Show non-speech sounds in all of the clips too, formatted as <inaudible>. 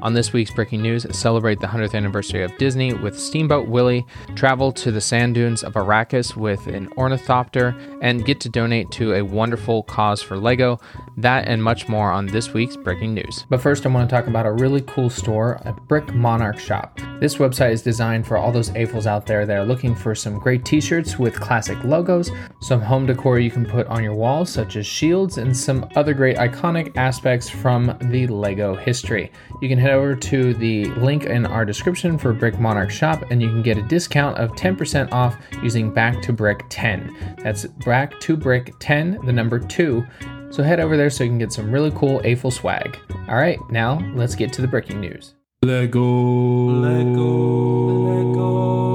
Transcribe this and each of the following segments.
On this week's Bricking News, celebrate the 100th anniversary of Disney with Steamboat Willie, travel to the sand dunes of Arrakis with an ornithopter, and get to donate to a wonderful cause for LEGO. That and much more on this week's Bricking News. But first, I want to talk about a really cool store, a Brick Monarch shop. This website is designed for all those AFOLs out there that are looking for some great t shirts with classic logos, some home decor you can put on your walls, such as shields, and some other great iconic aspects from the LEGO history. You can head over to the link in our description for Brick Monarch shop and you can get a discount of 10% off using Back to Brick 10. That's Back to Brick 10, the number 2. So head over there so you can get some really cool AFOL swag. All right, now let's get to the Bricking News. Lego. Lego. Lego.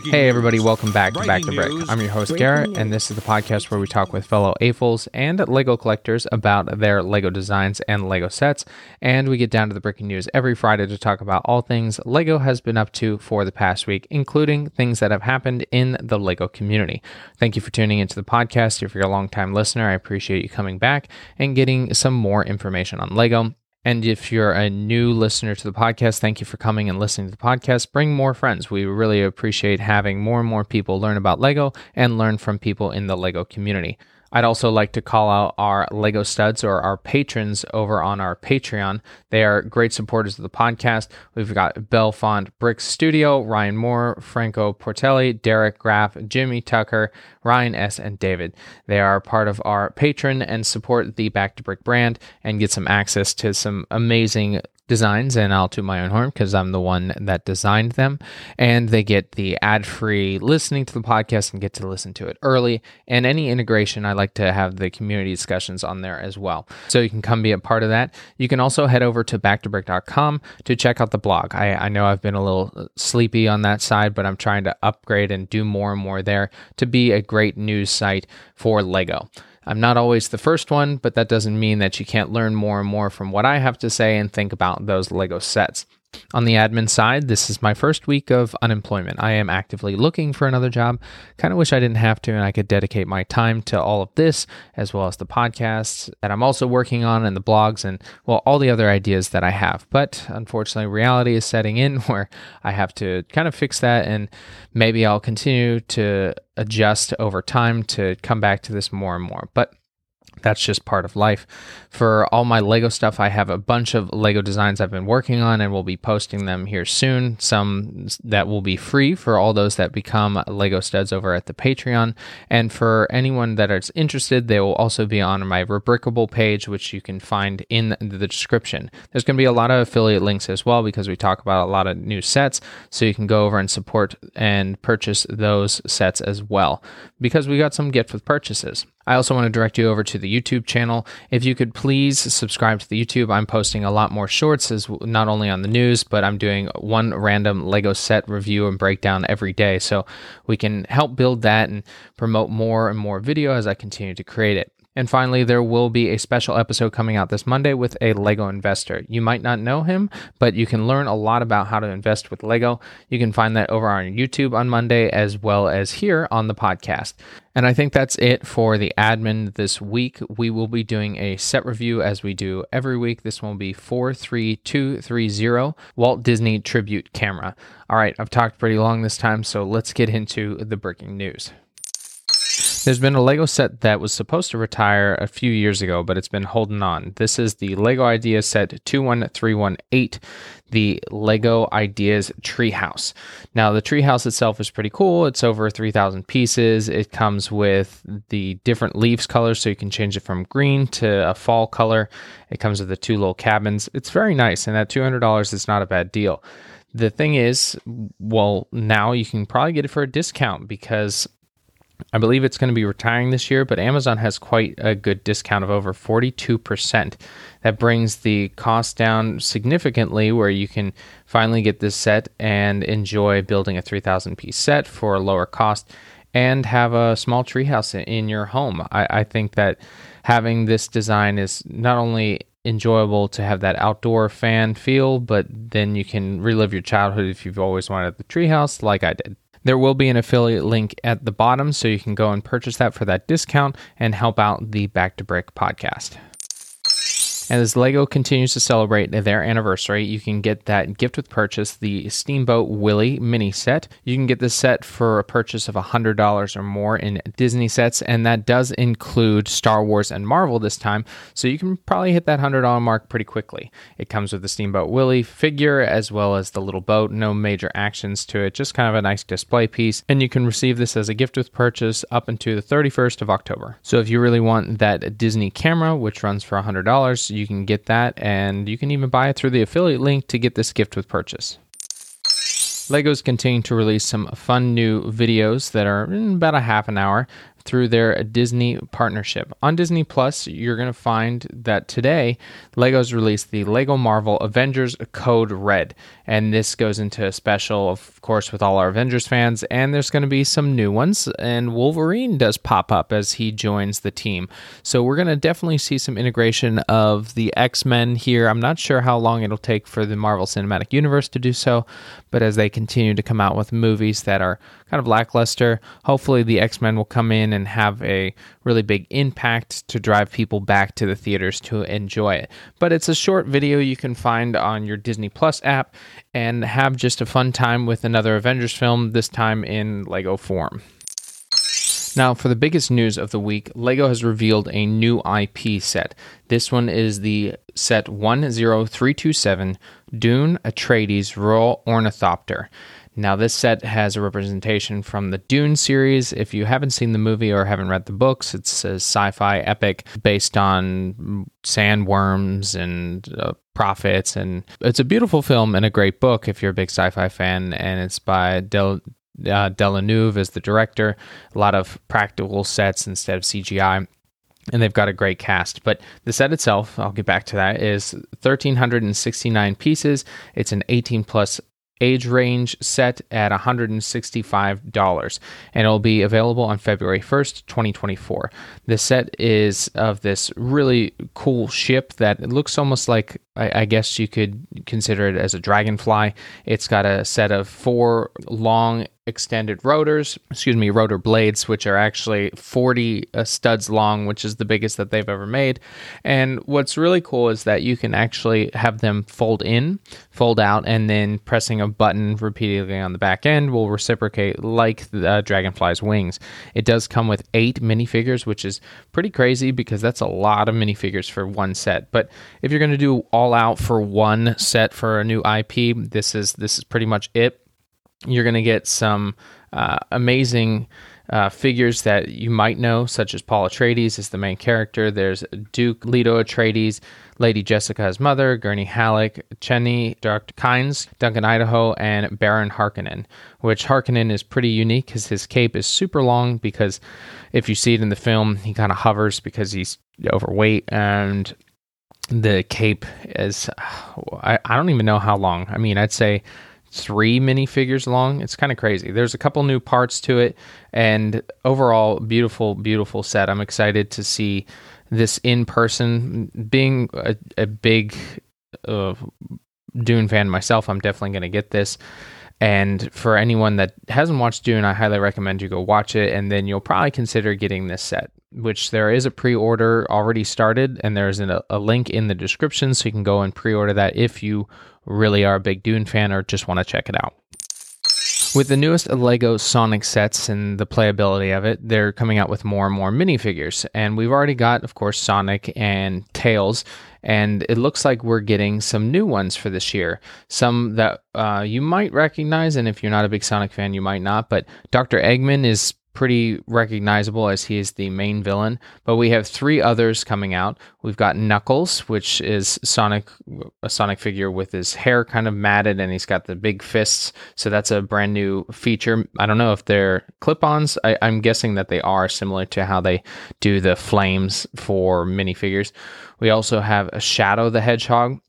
Breaking hey, everybody, welcome back to Back to Brick. I'm your host, Garrett, and this is the podcast where we talk with fellow AFOLs and Lego collectors about their Lego designs and Lego sets. And we get down to the Bricking News every Friday to talk about all things Lego has been up to for the past week, including things that have happened in the Lego community. Thank you for tuning into the podcast. If you're a long-time listener, I appreciate you coming back and getting some more information on Lego. And if you're a new listener to the podcast, thank you for coming and listening to the podcast. Bring more friends. We really appreciate having more and more people learn about Lego and learn from people in the Lego community. I'd also like to call out our Lego studs or our patrons over on our Patreon. They are great supporters of the podcast. We've got Bellefonte Brick Studio, Ryan Moore, Franco Portelli, Derek Graeff, Jimmy Tucker, Ryan S., and David. They are part of our patron and support the Back to Brick brand and get some access to some amazing designs, and I'll toot my own horn because I'm the one that designed them. And they get the ad free listening to the podcast and get to listen to it early. And any integration, I like to have the community discussions on there as well. So you can come be a part of that. You can also head over to backtobrick.com to check out the blog. I, I know I've been a little sleepy on that side, but I'm trying to upgrade and do more and more there to be a great news site for Lego. I'm not always the first one, but that doesn't mean that you can't learn more and more from what I have to say and think about those Lego sets. On the admin side, this is my first week of unemployment. I am actively looking for another job. Kind of wish I didn't have to and I could dedicate my time to all of this, as well as the podcasts that I'm also working on and the blogs and, well, all the other ideas that I have. But unfortunately, reality is setting in <laughs> where I have to kind of fix that and maybe I'll continue to adjust over time to come back to this more and more. But that's just part of life. For all my Lego stuff, I have a bunch of Lego designs I've been working on and we'll be posting them here soon. Some that will be free for all those that become Lego studs over at the Patreon. And for anyone that is interested, they will also be on my Rebrickable page, which you can find in the description. There's going to be a lot of affiliate links as well because we talk about a lot of new sets. So you can go over and support and purchase those sets as well because we got some gift with purchases. I also want to direct you over to the YouTube channel. If you could please subscribe to the YouTube, I'm posting a lot more shorts, as not only on the news, but I'm doing one random Lego set review and breakdown every day. So we can help build that and promote more and more video as I continue to create it. And finally, there will be a special episode coming out this Monday with a Lego investor. You might not know him, but you can learn a lot about how to invest with Lego. You can find that over on YouTube on Monday as well as here on the podcast. And I think that's it for the admin this week. We will be doing a set review as we do every week. This one will be 43230 Walt Disney Tribute Camera. All right, I've talked pretty long this time, so let's get into the Bricking News. There's been a Lego set that was supposed to retire a few years ago, but it's been holding on. This is the Lego Ideas set 21318, the Lego Ideas Treehouse. Now, the treehouse itself is pretty cool. It's over 3,000 pieces. It comes with the different leaves colors, so you can change it from green to a fall color. It comes with the two little cabins. It's very nice, and at $200 is not a bad deal. The thing is, well, now you can probably get it for a discount because I believe it's going to be retiring this year, but Amazon has quite a good discount of over 42%. That brings the cost down significantly, where you can finally get this set and enjoy building a 3,000 piece set for a lower cost and have a small treehouse in your home. I, I think that having this design is not only enjoyable to have that outdoor fan feel, but then you can relive your childhood if you've always wanted the treehouse, like I did. There will be an affiliate link at the bottom so you can go and purchase that for that discount and help out the Back to Brick podcast. And as Lego continues to celebrate their anniversary, you can get that gift with purchase, the Steamboat Willie mini set. You can get this set for a purchase of $100 or more in Disney sets, and that does include Star Wars and Marvel this time. So you can probably hit that $100 mark pretty quickly. It comes with the Steamboat Willie figure as well as the little boat, no major actions to it, just kind of a nice display piece. And you can receive this as a gift with purchase up until the 31st of October. So if you really want that Disney camera, which runs for $100, you can get that and you can even buy it through the affiliate link to get this gift with purchase. Legos continue to release some fun new videos that are in about a half an hour through their Disney partnership. On Disney Plus, you're going to find that today Legos released the Lego Marvel Avengers Code Red. And this goes into a special, of course, with all our Avengers fans. And there's going to be some new ones. And Wolverine does pop up as he joins the team. So we're going to definitely see some integration of the X Men here. I'm not sure how long it'll take for the Marvel Cinematic Universe to do so. But as they continue to come out with movies that are kind of lackluster, hopefully the X Men will come in and have a really big impact to drive people back to the theaters to enjoy it. But it's a short video you can find on your Disney Plus app and have just a fun time with another Avengers film, this time in Lego form. Now, for the biggest news of the week, LEGO has revealed a new IP set. This one is the set 10327 Dune Atreides Royal Ornithopter. Now, this set has a representation from the Dune series. If you haven't seen the movie or haven't read the books, it's a sci fi epic based on sandworms and uh, prophets. And it's a beautiful film and a great book if you're a big sci fi fan. And it's by Del. Uh, Villeneuve as the director, a lot of practical sets instead of CGI and they've got a great cast. But the set itself, I'll get back to that, is 1,369 pieces. It's an 18 plus age range set at $165 and it'll be available on February 1st, 2024. The set is of this really cool ship that looks almost like I, I, guess you could consider it as a dragonfly. It's got a set of four long extended rotors, excuse me, rotor blades, which are actually 40 uh, studs long, which is the biggest that they've ever made. And what's really cool is that you can actually have them fold in, fold out, and then pressing a button repeatedly on the back end will reciprocate like the uh, Dragonfly's wings. It does come with eight minifigures, which is pretty crazy because that's a lot of minifigures for one set. But if you're going to do all out for one set for a new IP, this is this is pretty much it you're going to get some uh, amazing uh, figures that you might know, such as Paul Atreides is the main character. There's Duke Leto Atreides, Lady Jessica, his mother, Gurney Halleck, Chani, Dr. Kynes, Duncan Idaho, and Baron Harkonnen, which Harkonnen is pretty unique because his cape is super long because if you see it in the film, he kind of hovers because he's overweight and the cape is, I, I don't even know how long. I mean, I'd say three minifigures long. It's kind of crazy. There's a couple new parts to it, and overall, beautiful, beautiful set. I'm excited to see this in person. Being a, a big uh, Dune fan myself, I'm definitely going to get this. And for anyone that hasn't watched Dune, I highly recommend you go watch it, and then you'll probably consider getting this set. Which there is a pre-order already started, and there's a, a link in the description, so you can go and pre-order that if you really are a big Dune fan or just want to check it out. With the newest Lego Sonic sets and the playability of it, they're coming out with more and more minifigures. And we've already got, of course, Sonic and Tails. And it looks like we're getting some new ones for this year. Some that uh, you might recognize, and if you're not a big Sonic fan, you might not. But Dr. Eggman is pretty recognizable as he is the main villain. But we have three others coming out. We've got Knuckles, which is Sonic, a Sonic figure with his hair kind of matted, and he's got the big fists. So that's a brand new feature. I don't know if they're clip-ons. I, I'm guessing that they are similar to how they do the flames for minifigures. We also have a Shadow the Hedgehog,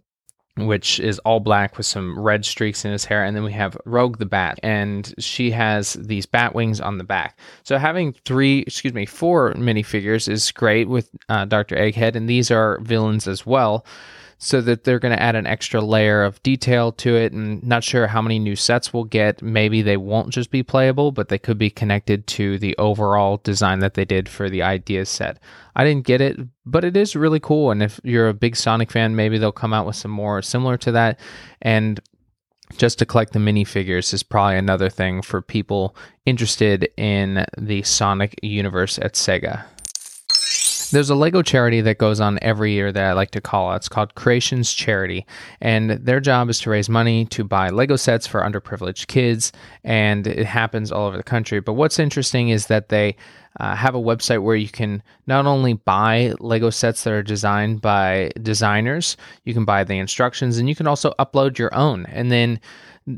which is all black with some red streaks in his hair. And then we have Rogue the Bat, and she has these bat wings on the back. So having three, excuse me, four minifigures is great with uh, Dr. Egghead, and these are villains as well so that they're going to add an extra layer of detail to it and not sure how many new sets we'll get. Maybe they won't just be playable but they could be connected to the overall design that they did for the ideas set. I didn't get it but it is really cool and if you're a big sonic fan maybe they'll come out with some more similar to that. And just to collect the minifigures is probably another thing for people interested in the Sonic universe at Sega. There's a Lego charity that goes on every year that I like to call. It's called Creations Charity, and their job is to raise money to buy Lego sets for underprivileged kids, and it happens all over the country. But what's interesting is that they uh, have a website where you can not only buy Lego sets that are designed by designers, you can buy the instructions, and you can also upload your own. And then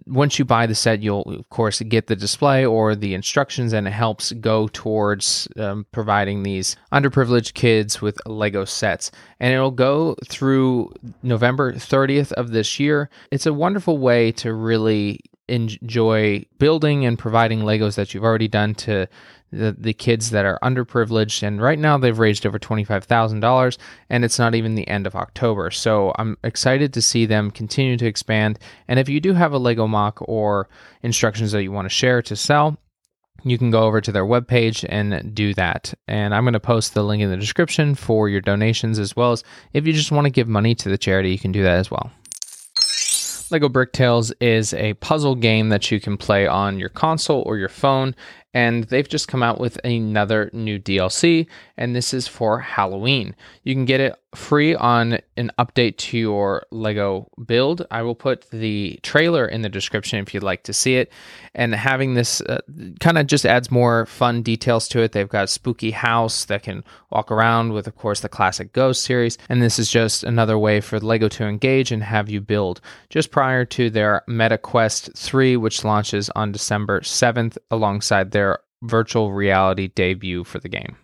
once you buy the set, you'll of course get the display or the instructions, and it helps go towards um, providing these underprivileged kids with Lego sets. And it'll go through November 30th of this year. It's a wonderful way to really enjoy building and providing Legos that you've already done to the, the kids that are underprivileged. And right now they've raised over $25,000 and it's not even the end of October. So I'm excited to see them continue to expand. And if you do have a Lego MOC or instructions that you want to share to sell, you can go over to their webpage and do that. And I'm going to post the link in the description for your donations as well as if you just want to give money to the charity, you can do that as well. Lego Bricktales is a puzzle game that you can play on your console or your phone and they've just come out with another new DLC, and this is for Halloween. You can get it free on an update to your Lego build. I will put the trailer in the description if you'd like to see it. And having this uh, kind of just adds more fun details to it. They've got spooky house that can walk around with, of course, the classic Ghost series. And this is just another way for Lego to engage and have you build just prior to their Meta Quest 3, which launches on December 7th alongside their virtual reality debut for the game.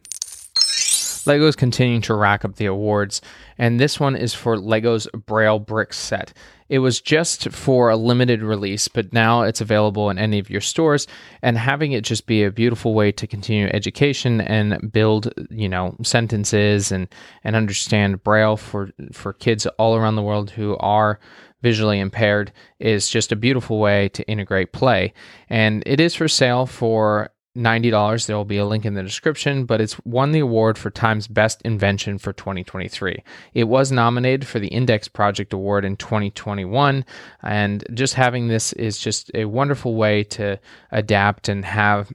Lego is continuing to rack up the awards, and this one is for Lego's Braille Brick set. It was just for a limited release, but now it's available in any of your stores. And having it just be a beautiful way to continue education and build, you know, sentences and and understand Braille for for kids all around the world who are visually impaired is just a beautiful way to integrate play. And it is for sale for $90. There will be a link in the description, but it's won the award for Time's Best Invention for 2023. It was nominated for the Index Project Award in 2021, and just having this is just a wonderful way to adapt and have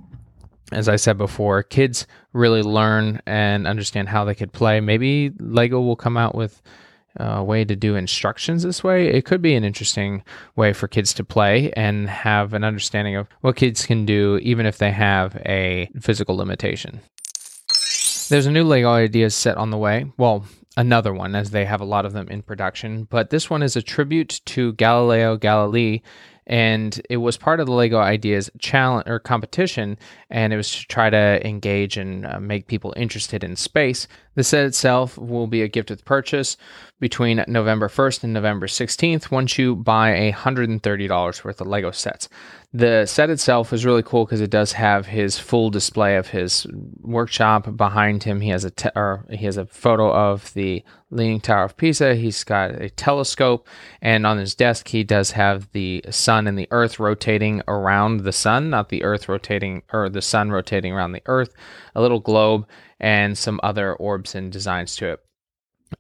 as I said before, kids really learn and understand how they could play. Maybe Lego will come out with uh, way to do instructions this way, it could be an interesting way for kids to play and have an understanding of what kids can do, even if they have a physical limitation. There's a new Lego Ideas set on the way. Well, another one, as they have a lot of them in production, but this one is a tribute to Galileo Galilei and it was part of the Lego Ideas challenge or competition, and it was to try to engage and uh, make people interested in space. The set itself will be a gift with purchase between November 1st and November 16th once you buy a $130 worth of Lego sets. The set itself is really cool because it does have his full display of his workshop behind him. He has a te- or he has a photo of the Leaning Tower of Pisa. He's got a telescope, and on his desk he does have the sun and the Earth rotating around the sun, not the Earth rotating or the sun rotating around the Earth. A little globe and some other orbs and designs to it.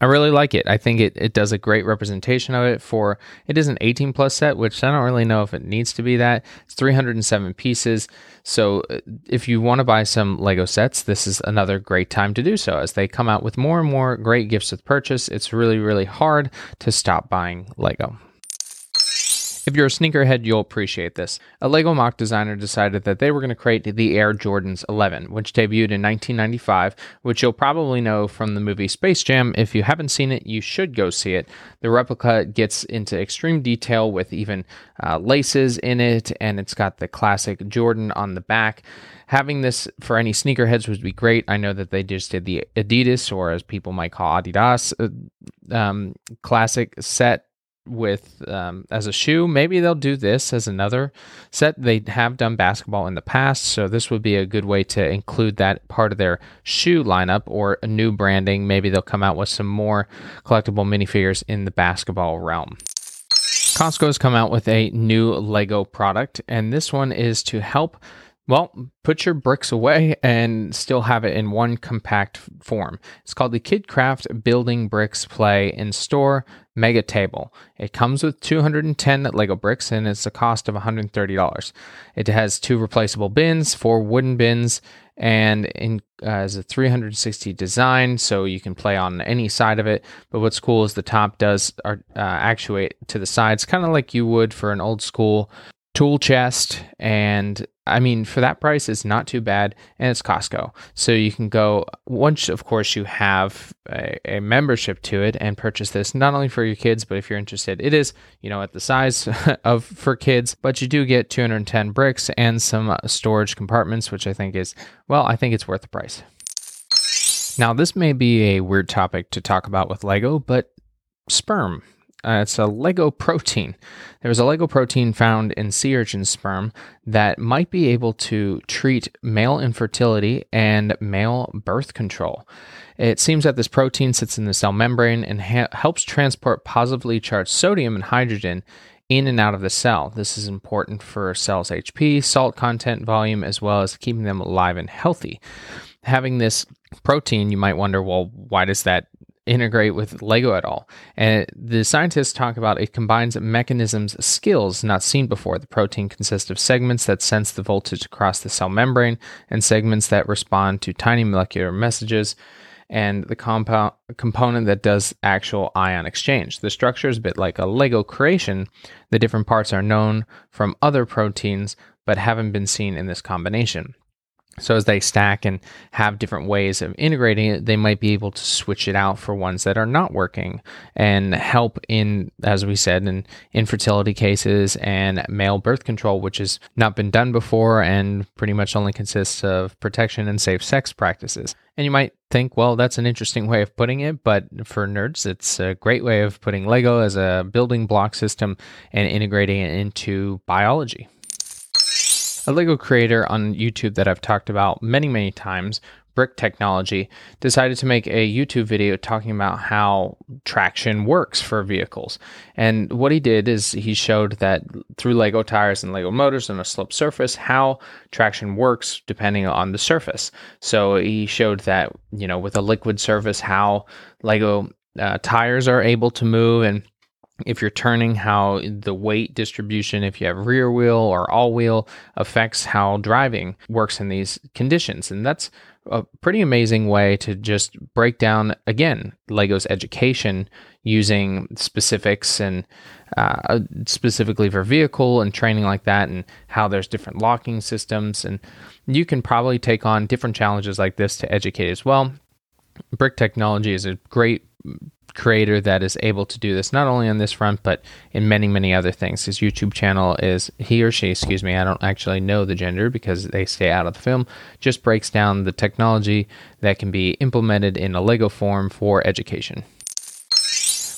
I really like it. I think it, it does a great representation of it for it is an 18 plus set, which I don't really know if it needs to be that. It's 307 pieces. So uh, if you want to buy some Lego sets, this is another great time to do so as they come out with more and more great gifts with purchase. It's really, really hard to stop buying Lego. If you're a sneakerhead, you'll appreciate this. A Lego MOC designer decided that they were going to create the Air Jordans 11, which debuted in 1995, which you'll probably know from the movie Space Jam. If you haven't seen it, you should go see it. The replica gets into extreme detail with even uh, laces in it, and it's got the classic Jordan on the back having this for any sneakerheads would be great. I know that they just did the Adidas, or as people might call Adidas, uh, um, classic set with um, as a shoe. Maybe they'll do this as another set. They have done basketball in the past, so this would be a good way to include that part of their shoe lineup or a new branding. Maybe they'll come out with some more collectible minifigures in the basketball realm. Costco has come out with a new Lego product, and this one is to help well, put your bricks away and still have it in one compact form. It's called the KidKraft Building Bricks Play in Store Mega Table. It comes with 210 Lego bricks and it's a cost of $130. It has two replaceable bins, four wooden bins, and in, uh, a 360 design, so you can play on any side of it. But what's cool is the top does uh, actuate to the sides, kind of like you would for an old school tool chest and I mean, for that price, it's not too bad, and it's Costco. So you can go once, of course, you have a, a, membership to it and purchase this not only for your kids, but if you're interested, it is you know at the size <laughs> of for kids, but you do get 210 bricks and some uh, storage compartments, which I think is well, I think it's worth the price. Now, this may be a weird topic to talk about with Lego, but sperm uh, it's a Lego protein. There's a Lego protein found in sea urchin sperm that might be able to treat male infertility and male birth control. It seems that this protein sits in the cell membrane and ha- helps transport positively charged sodium and hydrogen in and out of the cell. This is important for cells' HP, salt content, volume, as well as keeping them alive and healthy. Having this protein, you might wonder, well, why does that integrate with Lego at all. And the scientists talk about it combines mechanisms, skills not seen before. The protein consists of segments that sense the voltage across the cell membrane and segments that respond to tiny molecular messages and the compound component that does actual ion exchange. The structure is a bit like a Lego creation. The different parts are known from other proteins but haven't been seen in this combination. So as they stack and have different ways of integrating it, they might be able to switch it out for ones that are not working and help in, as we said, in infertility cases and male birth control, which has not been done before and pretty much only consists of protection and safe sex practices. And you might think, well, that's an interesting way of putting it, but for nerds, it's a great way of putting Lego as a building block system and integrating it into biology a Lego creator on YouTube that I've talked about many, many times, Brick Technology, decided to make a YouTube video talking about how traction works for vehicles. And what he did is he showed that through Lego tires and Lego motors on a sloped surface, how traction works depending on the surface. So he showed that, you know, with a liquid surface, how Lego uh, tires are able to move and if you're turning, how the weight distribution, if you have rear wheel or all wheel, affects how driving works in these conditions. And that's a pretty amazing way to just break down, again, Lego's education using specifics and uh, specifically for vehicle and training like that, and how there's different locking systems. And you can probably take on different challenges like this to educate as well. Brick technology is a great creator that is able to do this not only on this front but in many many other things. His youtube channel is he or she excuse me i don't actually know the gender because they stay out of the film just breaks down the technology that can be implemented in a lego form for education.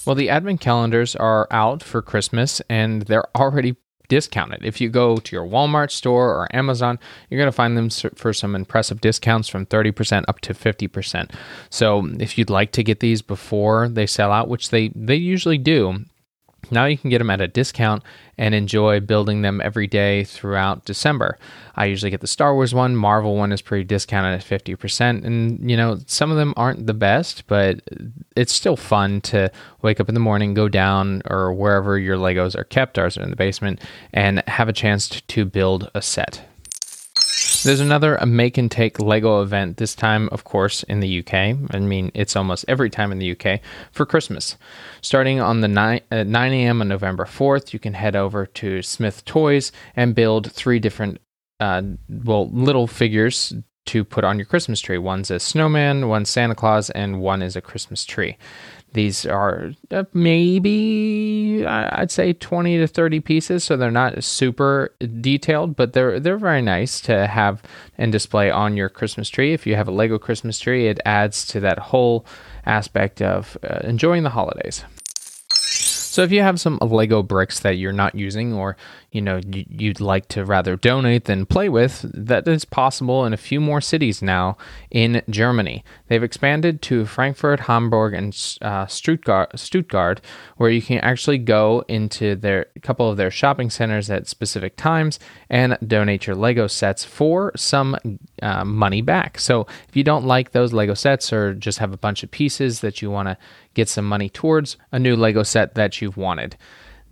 Well, the advent calendars are out for Christmas and they're already discounted. If you go to your Walmart store or Amazon, you're going to find them for some impressive discounts from 30% up to 50%. So, if you'd like to get these before they sell out, which they they usually do, now you can get them at a discount and enjoy building them every day throughout December. I usually get the Star Wars one, Marvel one is pretty discounted at 50%. And, you know, some of them aren't the best, but it's still fun to wake up in the morning, go down or wherever your Legos are kept, ours are in the basement, and have a chance to build a set. There's another make and take Lego event, this time, of course, in the UK. I mean, it's almost every time in the UK for Christmas. Starting on the 9, at 9 a.m. on November 4th, you can head over to Smyths Toys and build three different, uh, well, little figures to put on your Christmas tree. One's a snowman, one's Santa Claus, and one is a Christmas tree. These are uh, maybe I'd say 20 to 30 pieces, so they're not super detailed, but they're they're very nice to have and display on your Christmas tree. If you have a Lego Christmas tree, it adds to that whole aspect of uh, enjoying the holidays. So if you have some Lego bricks that you're not using or you know you'd like to rather donate than play with, that is possible in a few more cities now in Germany. They've expanded to Frankfurt, Hamburg, and uh, Stuttgart, Stuttgart, where you can actually go into their a couple of their shopping centers at specific times and donate your Lego sets for some uh, money back. So if you don't like those Lego sets or just have a bunch of pieces that you want to get some money towards a new Lego set that you've wanted.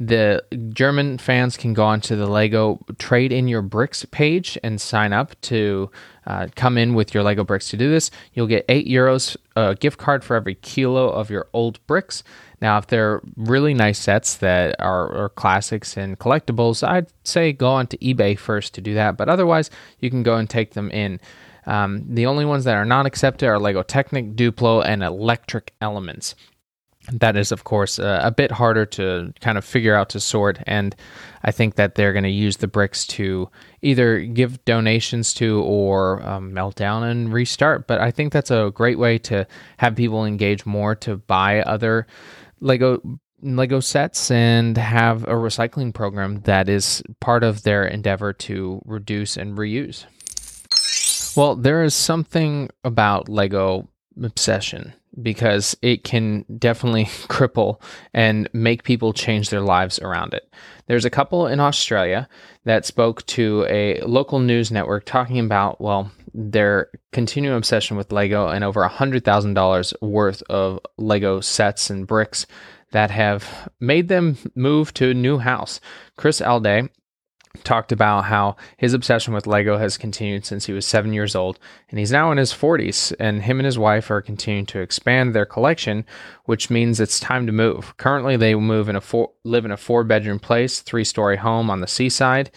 The German fans can go onto the Lego Trade in Your Bricks page and sign up to uh, come in with your Lego bricks to do this. You'll get 8 euros a gift card for every kilo of your old bricks. Now, if they're really nice sets that are, are classics and collectibles, I'd say go onto eBay first to do that. But otherwise, you can go and take them in. Um, the only ones that are not accepted are Lego Technic, Duplo, and Electric Elements that is of course uh, a bit harder to kind of figure out to sort. And i think that they're going to use the bricks to either give donations to or um, melt down and restart. But i think that's a great way to have people engage more to buy other lego lego sets and have a recycling program that is part of their endeavor to reduce and reuse. Well there is something about lego obsession because it can definitely <laughs> cripple and make people change their lives around it. There's a couple in Australia that spoke to a local news network talking about, well, their continuing obsession with Lego and over $100,000 worth of Lego sets and bricks that have made them move to a new house. Chris Alday talked about how his obsession with Lego has continued since he was seven years old, and he's now in his 40s. And him and his wife are continuing to expand their collection, which means it's time to move. Currently, they move in a four, live in a four bedroom place, three story home on the seaside.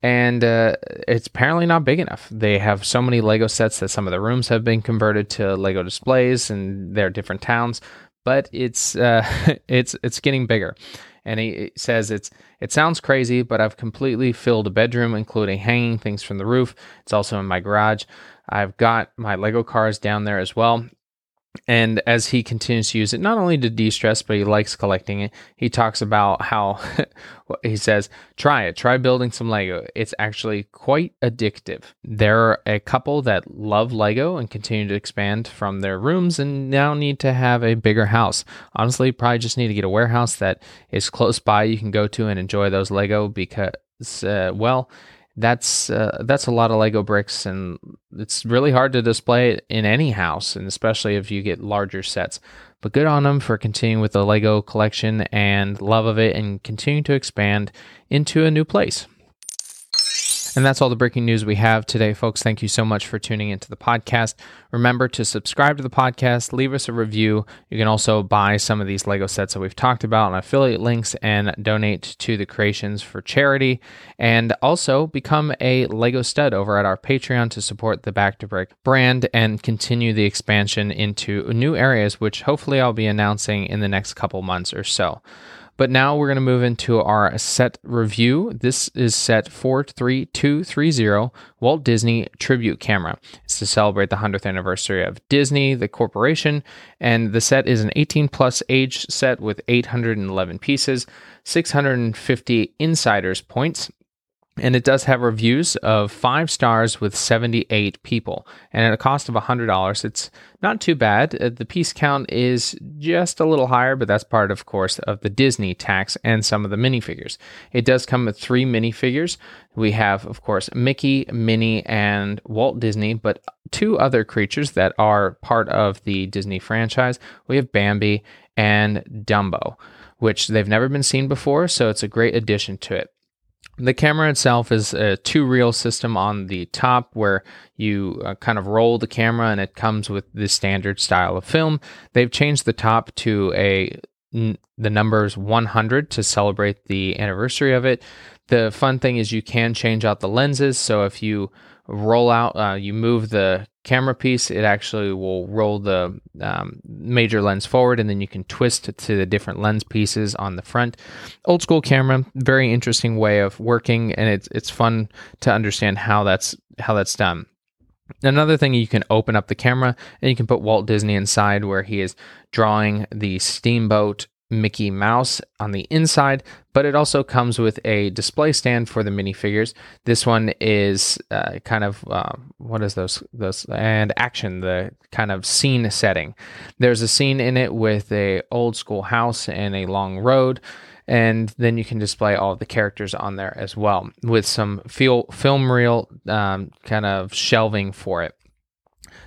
And uh, it's apparently not big enough. They have so many Lego sets that some of the rooms have been converted to Lego displays in their different towns, but it's uh, <laughs> it's it's getting bigger and he says it's it sounds crazy, but I've completely filled a bedroom, including hanging things from the roof. It's also in my garage. I've got my Lego cars down there as well. And as he continues to use it, not only to de stress, but he likes collecting it, he talks about how <laughs> he says, try it, try building some Lego. It's actually quite addictive. There are a couple that love Lego and continue to expand from their rooms and now need to have a bigger house. Honestly, probably just need to get a warehouse that is close by you can go to and enjoy those Lego because, uh, well, that's uh, that's a lot of Lego bricks, and it's really hard to display it in any house, and especially if you get larger sets. But good on them for continuing with the Lego collection and love of it, and continuing to expand into a new place. And that's all the Bricking News we have today, folks. Thank you so much for tuning into the podcast. Remember to subscribe to the podcast, leave us a review. You can also buy some of these Lego sets that we've talked about on affiliate links and donate to the creations for charity. And also become a Lego stud over at our Patreon to support the Back to Brick brand and continue the expansion into new areas, which hopefully I'll be announcing in the next couple months or so. But now we're going to move into our set review. This is set 43230 Walt Disney Tribute Camera. It's to celebrate the 100th anniversary of Disney, the corporation. And the set is an 18 plus age set with 811 pieces, 650 insiders points, and it does have reviews of five stars with 78 people. And at a cost of $100 it's not too bad. Uh, the piece count is just a little higher but that's part of course of the disney tax and some of the minifigures. It does come with three minifigures. We have of course mickey minnie and walt disney but two other creatures that are part of the disney franchise. We have bambi and dumbo which they've never been seen before so it's a great addition to it the camera itself is a two reel system on the top where you uh, kind of roll the camera and it comes with the standard style of film. They've changed the top to a the numbers 100 to celebrate the anniversary of it. The fun thing is you can change out the lenses. So if you roll out, uh, you move the camera piece, it actually will roll the um, major lens forward and then you can twist to the different lens pieces on the front. Old school camera, very interesting way of working and it's it's fun to understand how that's how that's done. Another thing you can open up the camera and you can put Walt Disney inside where he is drawing the steamboat Mickey Mouse on the inside, but it also comes with a display stand for the minifigures. This one is uh, kind of uh, what is those those and action the kind of scene setting. There's a scene in it with a old school house and a long road and then you can display all the characters on there as well with some feel, film reel um, kind of shelving for it.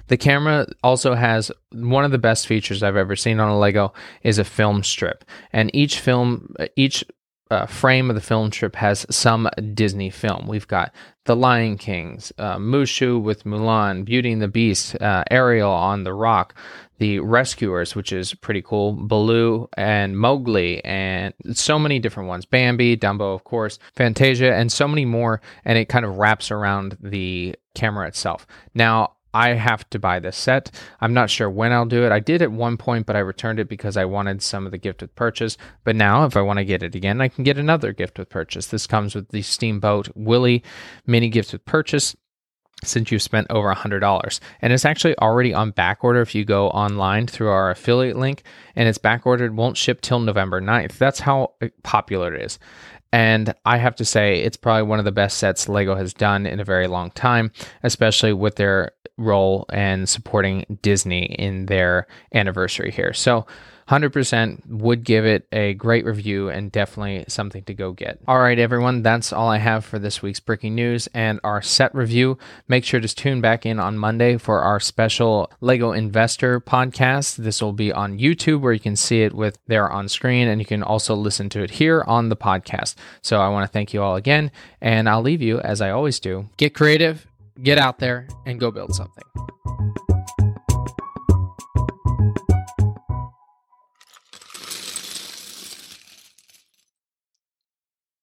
The camera also has one of the best features I've ever seen on a Lego is a film strip, and each film, each uh, frame of the film strip has some Disney film. We've got The Lion Kings, uh, Mushu with Mulan, Beauty and the Beast, uh, Ariel on the Rock, The Rescuers, which is pretty cool, Baloo and Mowgli, and so many different ones. Bambi, Dumbo, of course, Fantasia, and so many more. And it kind of wraps around the camera itself. Now, I have to buy this set. I'm not sure when I'll do it. I did at one point, but I returned it because I wanted some of the gift with purchase. But now, if I want to get it again, I can get another gift with purchase. This comes with the Steamboat Willie mini gift with purchase since you've spent over $100. And it's actually already on back order if you go online through our affiliate link, and it's back ordered, won't ship till November 9th. That's how uh, popular it is. And I have to say, it's probably one of the best sets Lego has done in a very long time, especially with their role and supporting Disney in their anniversary here. So 100% would give it a great review and definitely something to go get. All right, everyone, that's all I have for this week's Bricking News and our set review. Make sure to tune back in on Monday for our special Lego Investor podcast. This will be on YouTube where you can see it with there on screen and you can also listen to it here on the podcast. So I want to thank you all again and I'll leave you as I always do. Get creative, get out there and go build something.